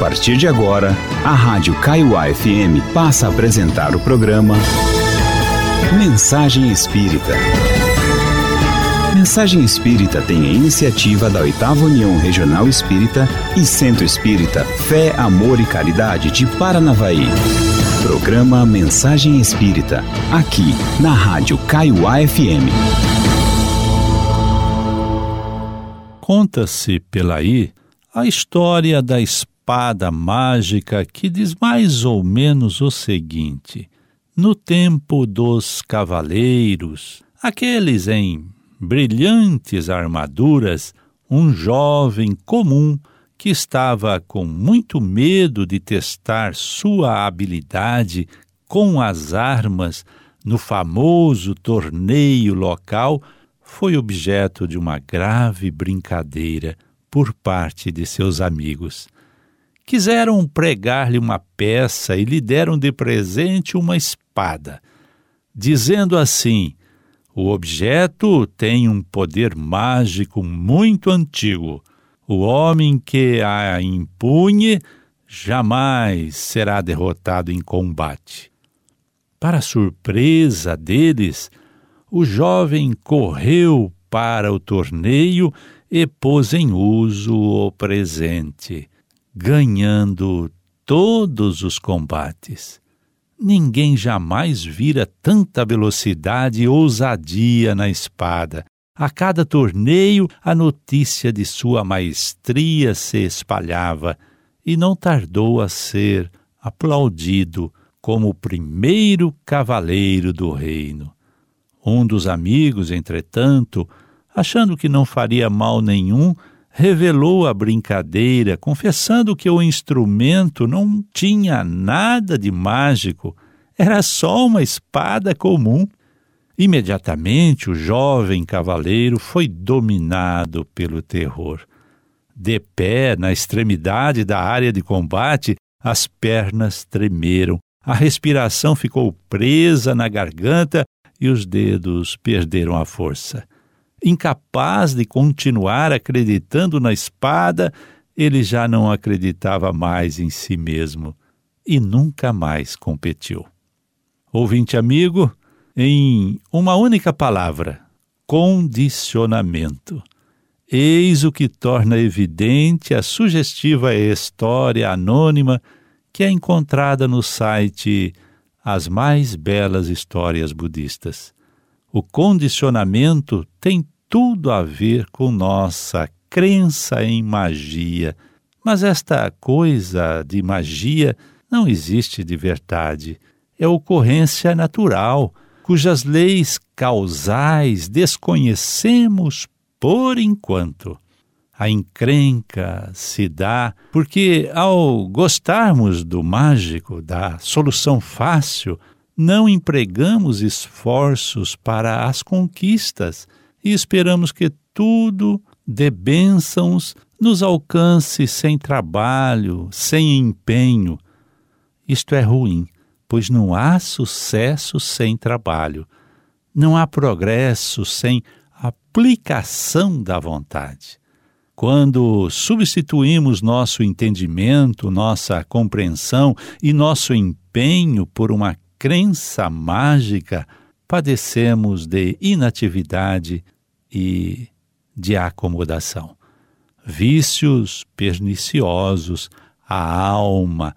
partir de agora, a Rádio Kaiowá FM passa a apresentar o programa Mensagem Espírita. Mensagem Espírita tem a iniciativa da Oitava União Regional Espírita e Centro Espírita Fé, Amor e Caridade de Paranavaí. Programa Mensagem Espírita, aqui na Rádio Kaiowá FM. Conta-se pela aí a história da espada mágica que diz mais ou menos o seguinte: no tempo dos cavaleiros, aqueles em brilhantes armaduras, um jovem comum que estava com muito medo de testar sua habilidade com as armas no famoso torneio local, foi objeto de uma grave brincadeira por parte de seus amigos. Quiseram pregar-lhe uma peça e lhe deram de presente uma espada, dizendo assim: o objeto tem um poder mágico muito antigo. O homem que a impunhe jamais será derrotado em combate. Para surpresa deles, o jovem correu para o torneio e pôs em uso o presente, ganhando todos os combates. Ninguém jamais vira tanta velocidade e ousadia na espada. A cada torneio, a notícia de sua maestria se espalhava e não tardou a ser aplaudido como o primeiro cavaleiro do reino. Um dos amigos, entretanto, achando que não faria mal nenhum, revelou a brincadeira, confessando que o instrumento não tinha nada de mágico, era só uma espada comum. Imediatamente o jovem cavaleiro foi dominado pelo terror. De pé na extremidade da área de combate, as pernas tremeram, a respiração ficou presa na garganta e os dedos perderam a força. Incapaz de continuar acreditando na espada, ele já não acreditava mais em si mesmo e nunca mais competiu. Ouvinte amigo, em uma única palavra: condicionamento. Eis o que torna evidente a sugestiva história anônima que é encontrada no site As Mais Belas Histórias Budistas. O condicionamento tem tudo a ver com nossa crença em magia. Mas esta coisa de magia não existe de verdade. É ocorrência natural, cujas leis causais desconhecemos por enquanto. A encrenca se dá porque, ao gostarmos do mágico, da solução fácil, não empregamos esforços para as conquistas e esperamos que tudo de bênçãos nos alcance sem trabalho, sem empenho. Isto é ruim, pois não há sucesso sem trabalho, não há progresso sem aplicação da vontade. Quando substituímos nosso entendimento, nossa compreensão e nosso empenho por uma crença mágica, padecemos de inatividade e de acomodação. Vícios perniciosos à alma,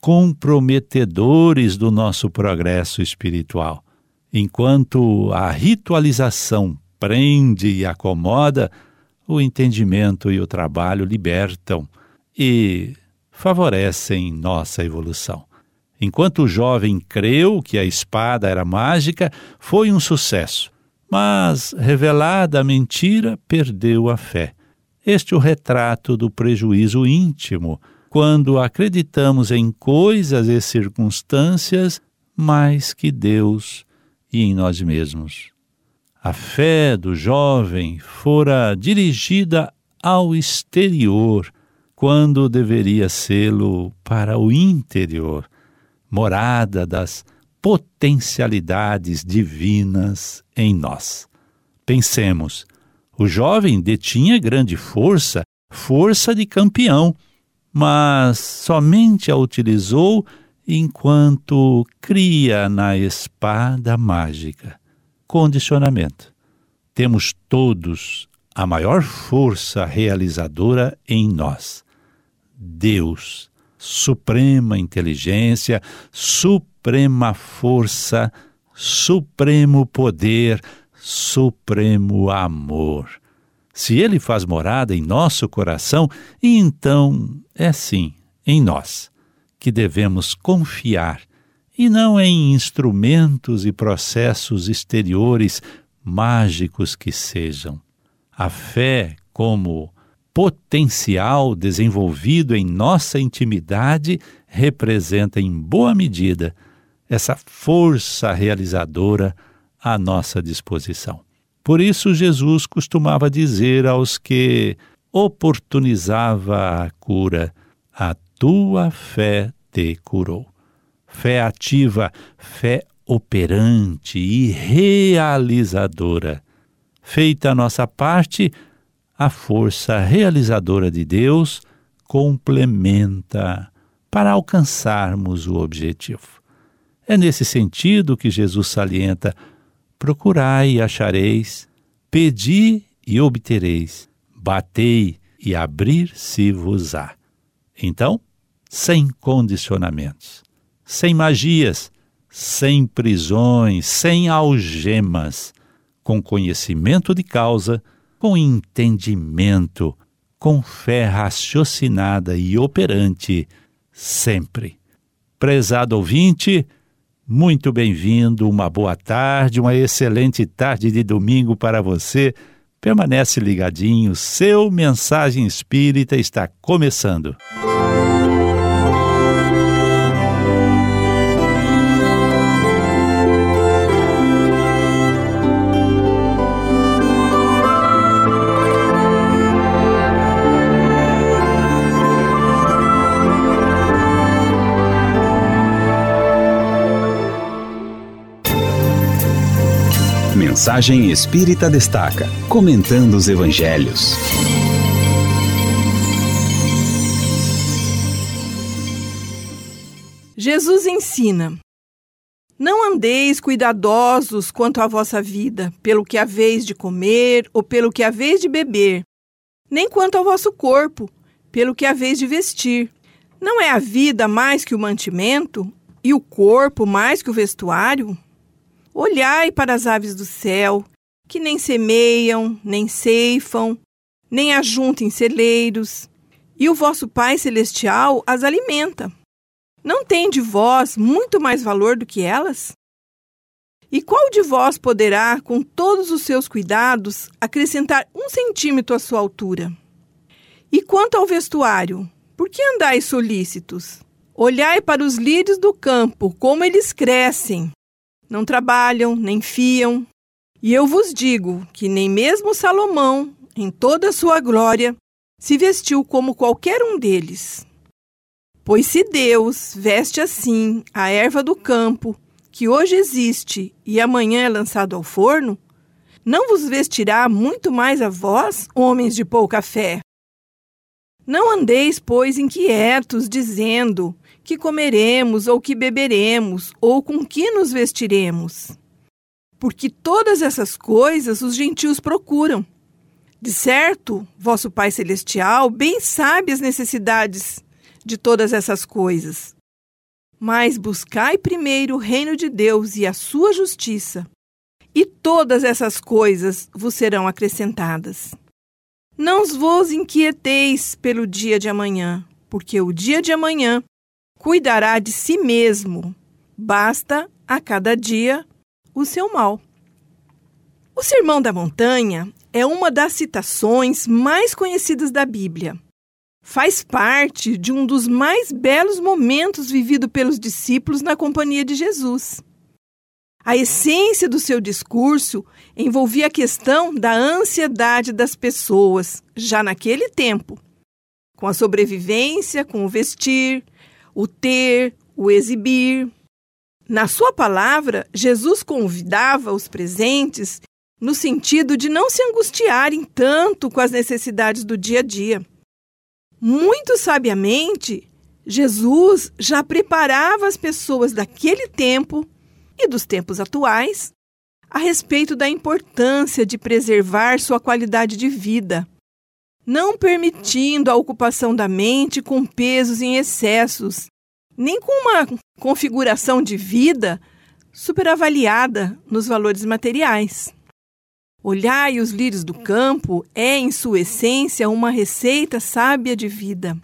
comprometedores do nosso progresso espiritual. Enquanto a ritualização prende e acomoda, o entendimento e o trabalho libertam e favorecem nossa evolução. Enquanto o jovem creu que a espada era mágica, foi um sucesso. Mas, revelada a mentira, perdeu a fé. Este é o retrato do prejuízo íntimo, quando acreditamos em coisas e circunstâncias mais que Deus e em nós mesmos. A fé do jovem fora dirigida ao exterior, quando deveria sê-lo para o interior morada das potencialidades divinas em nós. Pensemos, o jovem detinha grande força, força de campeão, mas somente a utilizou enquanto cria na espada mágica. Condicionamento. Temos todos a maior força realizadora em nós. Deus, suprema inteligência, suprema força, supremo poder, supremo amor. Se ele faz morada em nosso coração, então é sim em nós que devemos confiar e não em instrumentos e processos exteriores mágicos que sejam. A fé, como potencial desenvolvido em nossa intimidade, representa em boa medida essa força realizadora à nossa disposição. Por isso, Jesus costumava dizer aos que oportunizava a cura: A tua fé te curou. Fé ativa, fé operante e realizadora. Feita a nossa parte, a força realizadora de Deus complementa para alcançarmos o objetivo. É nesse sentido que Jesus salienta Procurai e achareis, pedi e obtereis, batei e abrir-se-vos-á. Então, sem condicionamentos, sem magias, sem prisões, sem algemas, com conhecimento de causa, com entendimento, com fé raciocinada e operante, sempre. Prezado ouvinte, muito bem-vindo, uma boa tarde, uma excelente tarde de domingo para você. Permanece ligadinho, seu Mensagem Espírita está começando. Mensagem Espírita Destaca, comentando os evangelhos. Jesus ensina: Não andeis cuidadosos quanto à vossa vida, pelo que haveis de comer ou pelo que haveis de beber, nem quanto ao vosso corpo, pelo que haveis de vestir. Não é a vida mais que o mantimento, e o corpo mais que o vestuário? Olhai para as aves do céu, que nem semeiam, nem ceifam, nem ajuntem celeiros, e o vosso Pai Celestial as alimenta. Não tem de vós muito mais valor do que elas? E qual de vós poderá, com todos os seus cuidados, acrescentar um centímetro à sua altura? E quanto ao vestuário, por que andais solícitos? Olhai para os lírios do campo, como eles crescem não trabalham, nem fiam. E eu vos digo que nem mesmo Salomão, em toda a sua glória, se vestiu como qualquer um deles. Pois se Deus veste assim a erva do campo, que hoje existe e amanhã é lançado ao forno, não vos vestirá muito mais a vós, homens de pouca fé? Não andeis, pois, inquietos, dizendo: que comeremos ou que beberemos, ou com que nos vestiremos. Porque todas essas coisas os gentios procuram. De certo, vosso Pai Celestial bem sabe as necessidades de todas essas coisas. Mas buscai primeiro o reino de Deus e a sua justiça, e todas essas coisas vos serão acrescentadas. Não vos inquieteis pelo dia de amanhã, porque o dia de amanhã cuidará de si mesmo. Basta a cada dia o seu mal. O Sermão da Montanha é uma das citações mais conhecidas da Bíblia. Faz parte de um dos mais belos momentos vivido pelos discípulos na companhia de Jesus. A essência do seu discurso envolvia a questão da ansiedade das pessoas, já naquele tempo, com a sobrevivência, com o vestir, o ter, o exibir. Na sua palavra, Jesus convidava os presentes no sentido de não se angustiarem tanto com as necessidades do dia a dia. Muito sabiamente, Jesus já preparava as pessoas daquele tempo e dos tempos atuais a respeito da importância de preservar sua qualidade de vida, não permitindo a ocupação da mente com pesos em excessos, nem com uma configuração de vida superavaliada nos valores materiais. Olhai os lírios do campo é, em sua essência, uma receita sábia de vida.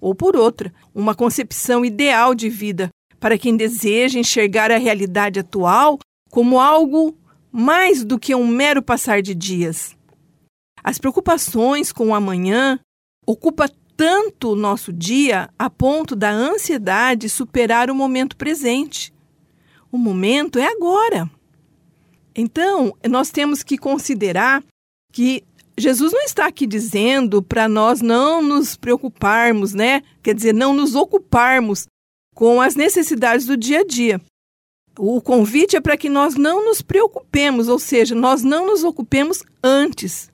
Ou, por outra, uma concepção ideal de vida para quem deseja enxergar a realidade atual como algo mais do que um mero passar de dias. As preocupações com o amanhã ocupam tanto o nosso dia a ponto da ansiedade superar o momento presente. O momento é agora. Então, nós temos que considerar que Jesus não está aqui dizendo para nós não nos preocuparmos, né? Quer dizer, não nos ocuparmos com as necessidades do dia a dia. O convite é para que nós não nos preocupemos, ou seja, nós não nos ocupemos antes.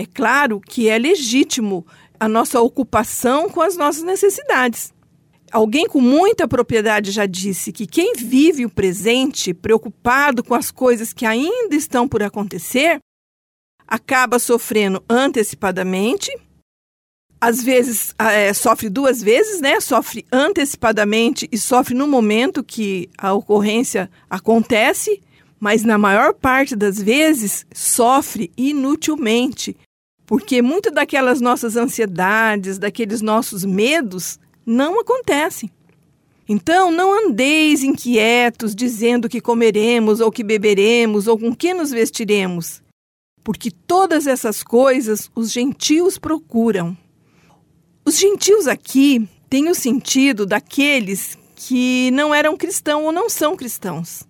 É claro que é legítimo a nossa ocupação com as nossas necessidades. Alguém com muita propriedade já disse que quem vive o presente, preocupado com as coisas que ainda estão por acontecer, acaba sofrendo antecipadamente. Às vezes é, sofre duas vezes, né? Sofre antecipadamente e sofre no momento que a ocorrência acontece, mas na maior parte das vezes sofre inutilmente, porque muito daquelas nossas ansiedades, daqueles nossos medos não acontecem. Então, não andeis inquietos, dizendo que comeremos, ou que beberemos, ou com que nos vestiremos, porque todas essas coisas os gentios procuram. Os gentios aqui têm o sentido daqueles que não eram cristãos ou não são cristãos.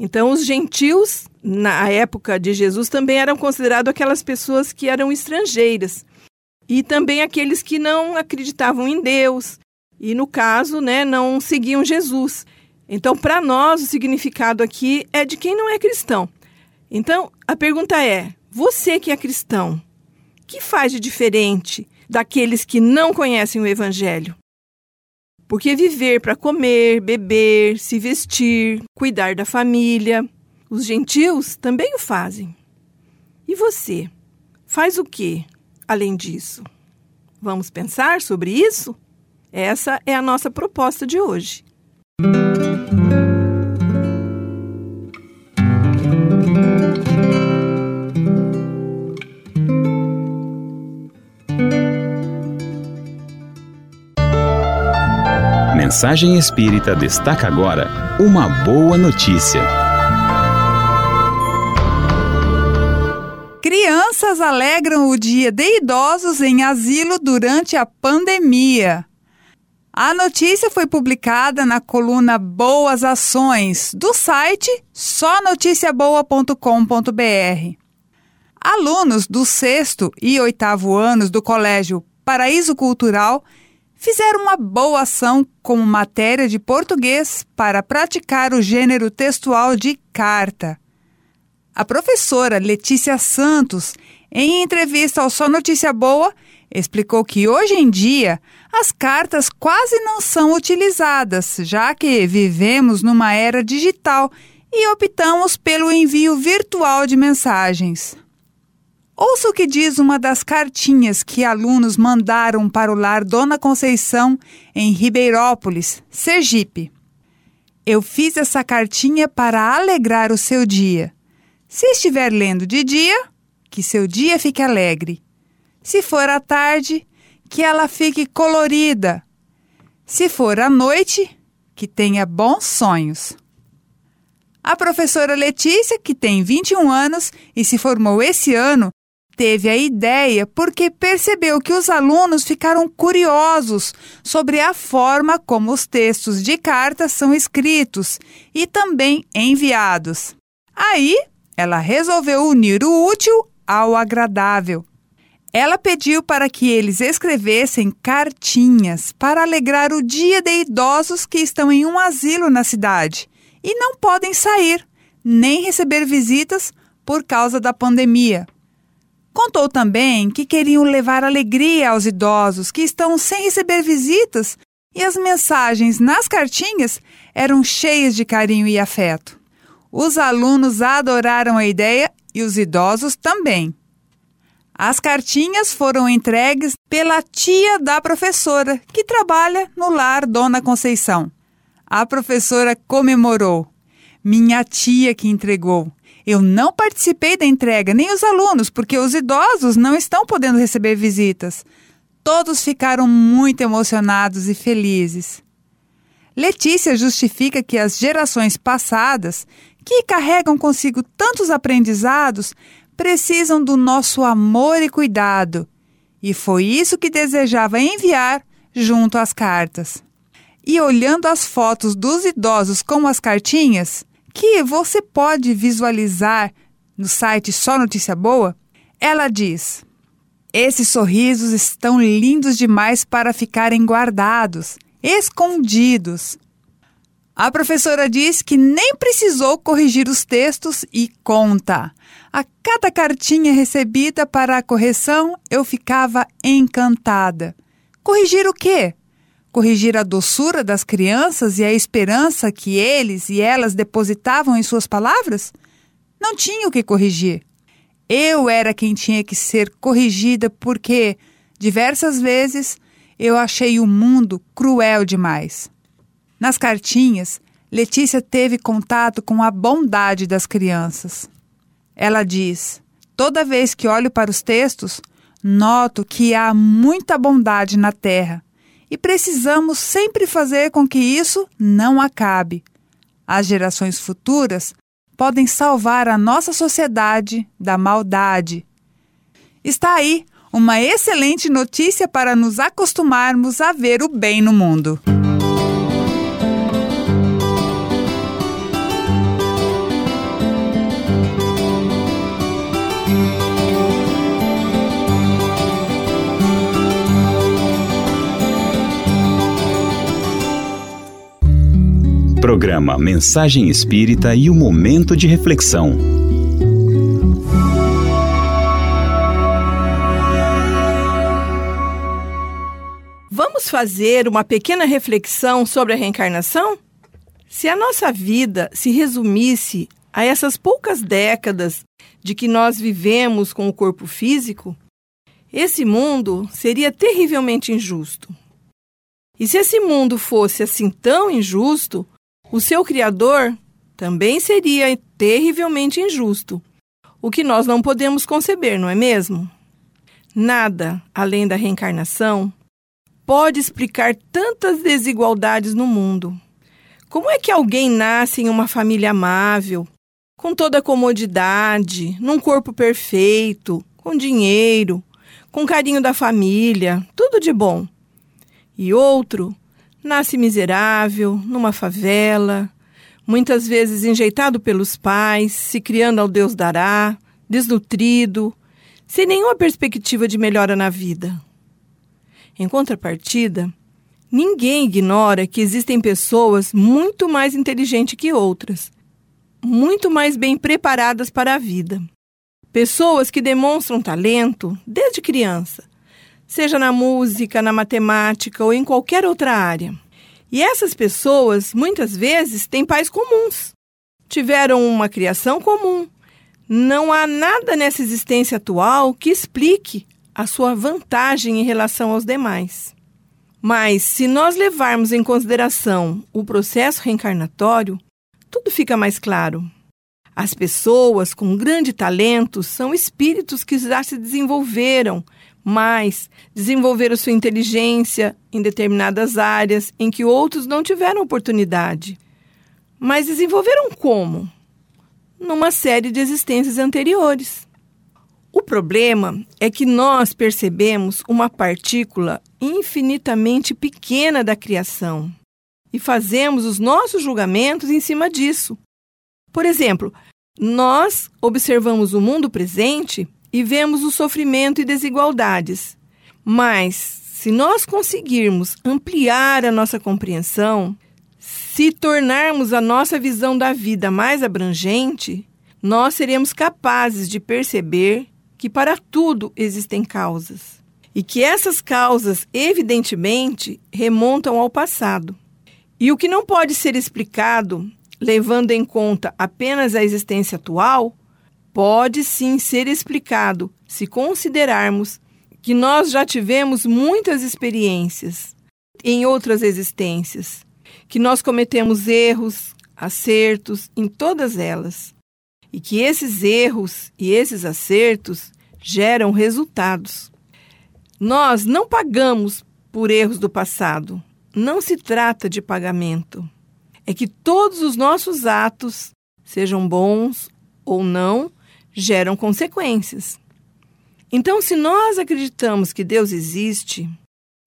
Então, os gentios, na época de Jesus, também eram considerados aquelas pessoas que eram estrangeiras. E também aqueles que não acreditavam em Deus, e no caso, né, não seguiam Jesus. Então, para nós, o significado aqui é de quem não é cristão. Então, a pergunta é: você que é cristão, que faz de diferente daqueles que não conhecem o evangelho? Porque viver para comer, beber, se vestir, cuidar da família, os gentios também o fazem. E você? Faz o que além disso? Vamos pensar sobre isso? Essa é a nossa proposta de hoje. Mensagem Espírita destaca agora uma boa notícia. Crianças alegram o dia de idosos em asilo durante a pandemia. A notícia foi publicada na coluna Boas Ações do site sonoticiaboa.com.br. Alunos do sexto e oitavo anos do Colégio Paraíso Cultural fizeram uma boa ação como matéria de português para praticar o gênero textual de carta. A professora Letícia Santos, em entrevista ao Só Notícia Boa, explicou que hoje em dia as cartas quase não são utilizadas, já que vivemos numa era digital e optamos pelo envio virtual de mensagens. Ouça o que diz uma das cartinhas que alunos mandaram para o lar Dona Conceição, em Ribeirópolis, Sergipe. Eu fiz essa cartinha para alegrar o seu dia. Se estiver lendo de dia, que seu dia fique alegre. Se for à tarde, que ela fique colorida. Se for à noite, que tenha bons sonhos. A professora Letícia, que tem 21 anos e se formou esse ano, teve a ideia porque percebeu que os alunos ficaram curiosos sobre a forma como os textos de cartas são escritos e também enviados. Aí, ela resolveu unir o útil ao agradável. Ela pediu para que eles escrevessem cartinhas para alegrar o dia de idosos que estão em um asilo na cidade e não podem sair, nem receber visitas por causa da pandemia. Contou também que queriam levar alegria aos idosos que estão sem receber visitas e as mensagens nas cartinhas eram cheias de carinho e afeto. Os alunos adoraram a ideia e os idosos também. As cartinhas foram entregues pela tia da professora, que trabalha no lar Dona Conceição. A professora comemorou. Minha tia que entregou. Eu não participei da entrega, nem os alunos, porque os idosos não estão podendo receber visitas. Todos ficaram muito emocionados e felizes. Letícia justifica que as gerações passadas, que carregam consigo tantos aprendizados, precisam do nosso amor e cuidado. E foi isso que desejava enviar junto às cartas. E olhando as fotos dos idosos com as cartinhas, que você pode visualizar no site Só Notícia Boa, ela diz: Esses sorrisos estão lindos demais para ficarem guardados, escondidos. A professora diz que nem precisou corrigir os textos e conta. A cada cartinha recebida para a correção, eu ficava encantada. Corrigir o quê? corrigir a doçura das crianças e a esperança que eles e elas depositavam em suas palavras? Não tinha o que corrigir. Eu era quem tinha que ser corrigida porque, diversas vezes, eu achei o mundo cruel demais. Nas cartinhas, Letícia teve contato com a bondade das crianças. Ela diz: Toda vez que olho para os textos, noto que há muita bondade na terra e precisamos sempre fazer com que isso não acabe. As gerações futuras podem salvar a nossa sociedade da maldade. Está aí uma excelente notícia para nos acostumarmos a ver o bem no mundo. Programa Mensagem Espírita e o Momento de Reflexão. Vamos fazer uma pequena reflexão sobre a reencarnação? Se a nossa vida se resumisse a essas poucas décadas de que nós vivemos com o corpo físico, esse mundo seria terrivelmente injusto. E se esse mundo fosse assim tão injusto, o seu Criador também seria terrivelmente injusto, o que nós não podemos conceber, não é mesmo? Nada, além da reencarnação, pode explicar tantas desigualdades no mundo. Como é que alguém nasce em uma família amável, com toda a comodidade, num corpo perfeito, com dinheiro, com carinho da família, tudo de bom? E outro Nasce miserável, numa favela, muitas vezes enjeitado pelos pais, se criando ao Deus dará, desnutrido, sem nenhuma perspectiva de melhora na vida. Em contrapartida, ninguém ignora que existem pessoas muito mais inteligentes que outras, muito mais bem preparadas para a vida. Pessoas que demonstram talento desde criança seja na música, na matemática ou em qualquer outra área. E essas pessoas, muitas vezes, têm pais comuns, tiveram uma criação comum. Não há nada nessa existência atual que explique a sua vantagem em relação aos demais. Mas, se nós levarmos em consideração o processo reencarnatório, tudo fica mais claro. As pessoas com grande talento são espíritos que já se desenvolveram, mais, desenvolveram sua inteligência em determinadas áreas em que outros não tiveram oportunidade. Mas desenvolveram como? Numa série de existências anteriores. O problema é que nós percebemos uma partícula infinitamente pequena da criação e fazemos os nossos julgamentos em cima disso. Por exemplo, nós observamos o mundo presente e vemos o sofrimento e desigualdades. Mas, se nós conseguirmos ampliar a nossa compreensão, se tornarmos a nossa visão da vida mais abrangente, nós seremos capazes de perceber que para tudo existem causas e que essas causas, evidentemente, remontam ao passado. E o que não pode ser explicado levando em conta apenas a existência atual, pode sim ser explicado se considerarmos que nós já tivemos muitas experiências em outras existências, que nós cometemos erros, acertos em todas elas, e que esses erros e esses acertos geram resultados. Nós não pagamos por erros do passado. Não se trata de pagamento. É que todos os nossos atos, sejam bons ou não, geram consequências. Então, se nós acreditamos que Deus existe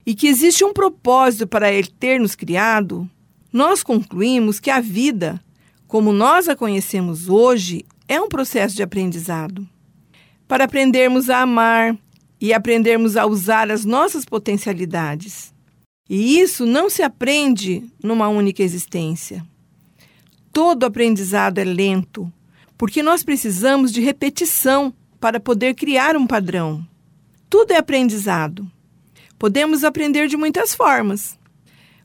e que existe um propósito para Ele ter nos criado, nós concluímos que a vida, como nós a conhecemos hoje, é um processo de aprendizado. Para aprendermos a amar, e aprendermos a usar as nossas potencialidades. E isso não se aprende numa única existência. Todo aprendizado é lento, porque nós precisamos de repetição para poder criar um padrão. Tudo é aprendizado. Podemos aprender de muitas formas.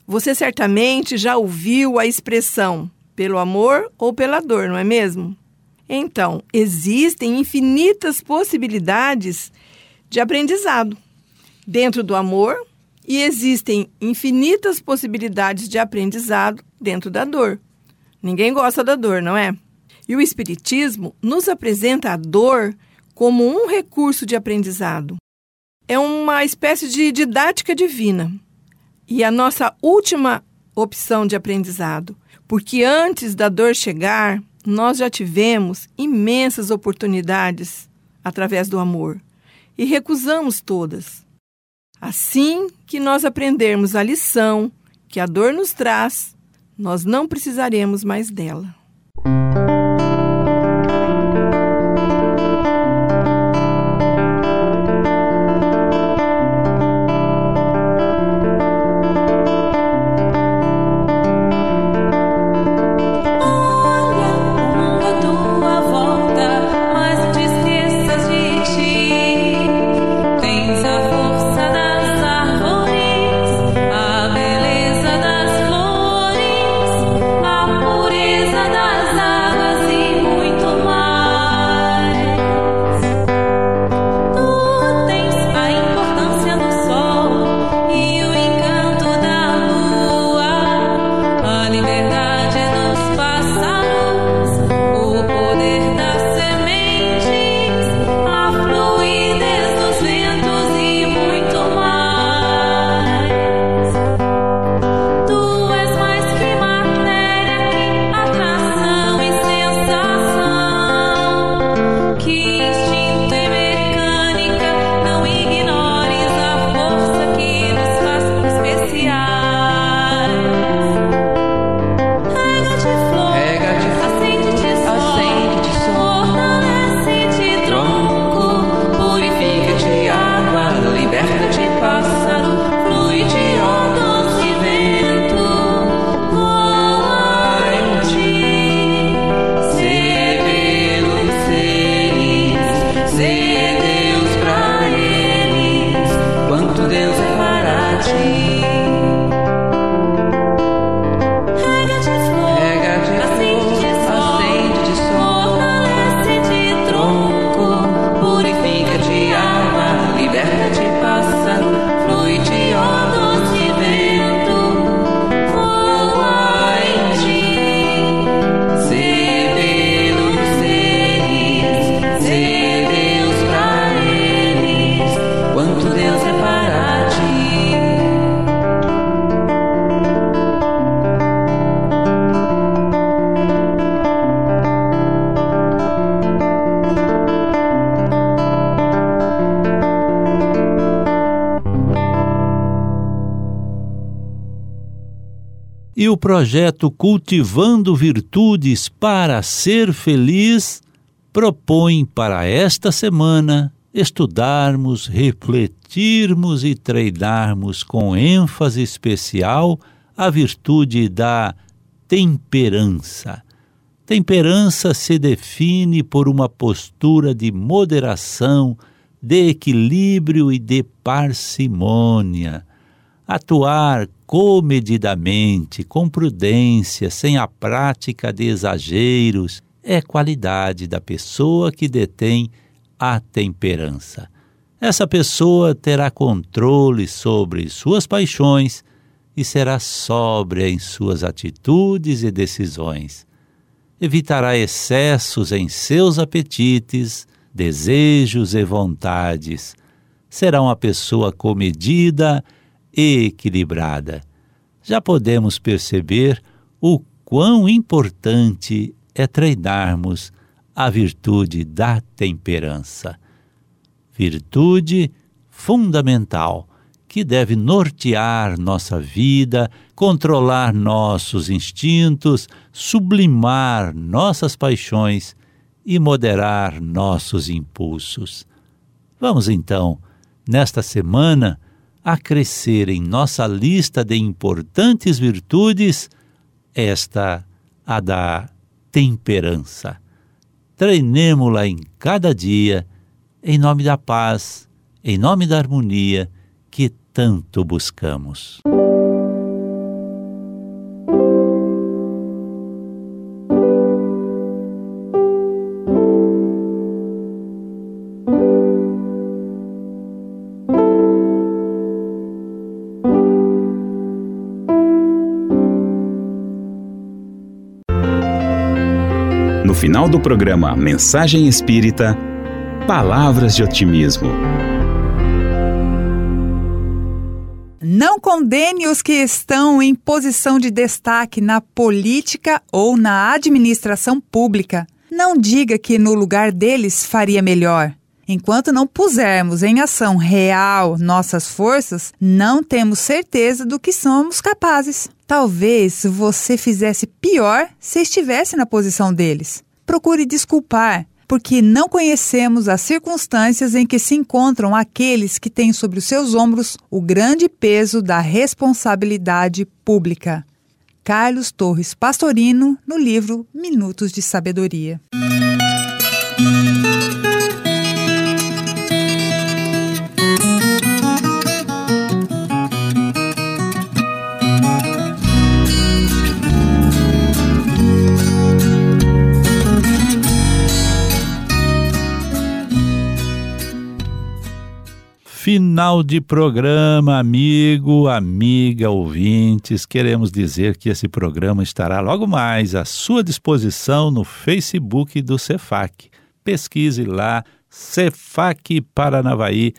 Você certamente já ouviu a expressão pelo amor ou pela dor, não é mesmo? Então, existem infinitas possibilidades de aprendizado dentro do amor e existem infinitas possibilidades de aprendizado dentro da dor. Ninguém gosta da dor, não é? E o Espiritismo nos apresenta a dor como um recurso de aprendizado. É uma espécie de didática divina e a nossa última opção de aprendizado, porque antes da dor chegar, nós já tivemos imensas oportunidades através do amor e recusamos todas. Assim que nós aprendermos a lição que a dor nos traz, nós não precisaremos mais dela. E o projeto Cultivando Virtudes para Ser Feliz propõe para esta semana estudarmos, refletirmos e treinarmos com ênfase especial a virtude da temperança. Temperança se define por uma postura de moderação, de equilíbrio e de parcimônia. Atuar comedidamente, com prudência, sem a prática de exageros, é qualidade da pessoa que detém a temperança. Essa pessoa terá controle sobre suas paixões e será sóbria em suas atitudes e decisões. Evitará excessos em seus apetites, desejos e vontades. Será uma pessoa comedida equilibrada. Já podemos perceber o quão importante é treinarmos a virtude da temperança. Virtude fundamental que deve nortear nossa vida, controlar nossos instintos, sublimar nossas paixões e moderar nossos impulsos. Vamos então, nesta semana, acrescer em nossa lista de importantes virtudes esta, a da temperança. Treinemo-la em cada dia, em nome da paz, em nome da harmonia que tanto buscamos. Final do programa Mensagem Espírita, Palavras de Otimismo. Não condene os que estão em posição de destaque na política ou na administração pública. Não diga que no lugar deles faria melhor. Enquanto não pusermos em ação real nossas forças, não temos certeza do que somos capazes. Talvez você fizesse pior se estivesse na posição deles. Procure desculpar, porque não conhecemos as circunstâncias em que se encontram aqueles que têm sobre os seus ombros o grande peso da responsabilidade pública. Carlos Torres Pastorino, no livro Minutos de Sabedoria. Final de programa, amigo, amiga, ouvintes. Queremos dizer que esse programa estará logo mais à sua disposição no Facebook do Cefac. Pesquise lá Cefac Paranavaí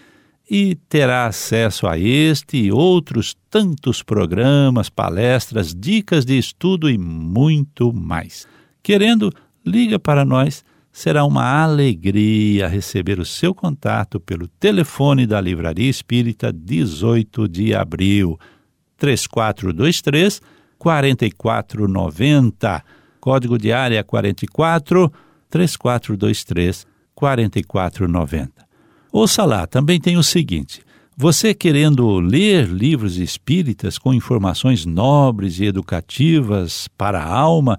e terá acesso a este e outros tantos programas, palestras, dicas de estudo e muito mais. Querendo, liga para nós será uma alegria receber o seu contato pelo telefone da Livraria Espírita 18 de abril, 3423 4490, código de área 44 3423 4490. Ouça lá, também tem o seguinte: você querendo ler livros espíritas com informações nobres e educativas para a alma,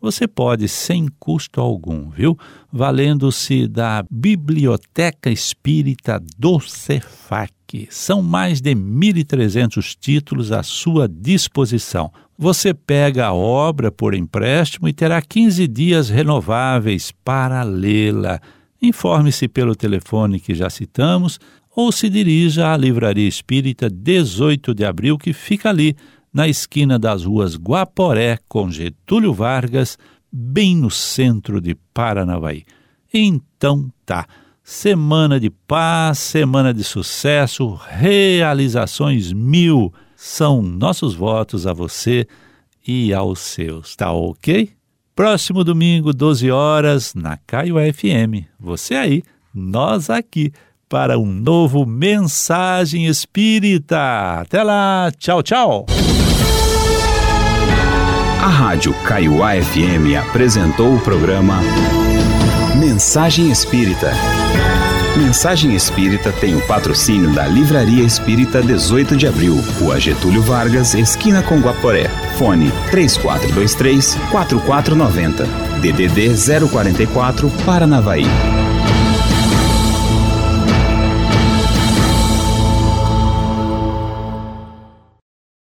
você pode, sem custo algum, viu? Valendo-se da Biblioteca Espírita do Cefac. São mais de 1.300 títulos à sua disposição. Você pega a obra por empréstimo e terá 15 dias renováveis para lê-la. Informe-se pelo telefone que já citamos ou se dirija à Livraria Espírita 18 de Abril, que fica ali na esquina das ruas Guaporé com Getúlio Vargas, bem no centro de Paranavaí. Então tá, semana de paz, semana de sucesso, realizações mil são nossos votos a você e aos seus, tá ok? Próximo domingo, 12 horas, na Caio FM. Você aí, nós aqui, para um novo Mensagem Espírita. Até lá, tchau, tchau. A Rádio Kaiowá FM apresentou o programa Mensagem Espírita. Mensagem Espírita tem o patrocínio da Livraria Espírita 18 de Abril, Rua Getúlio Vargas, esquina com Guaporé. Fone 3423 4490. DDD 044 Paranavaí.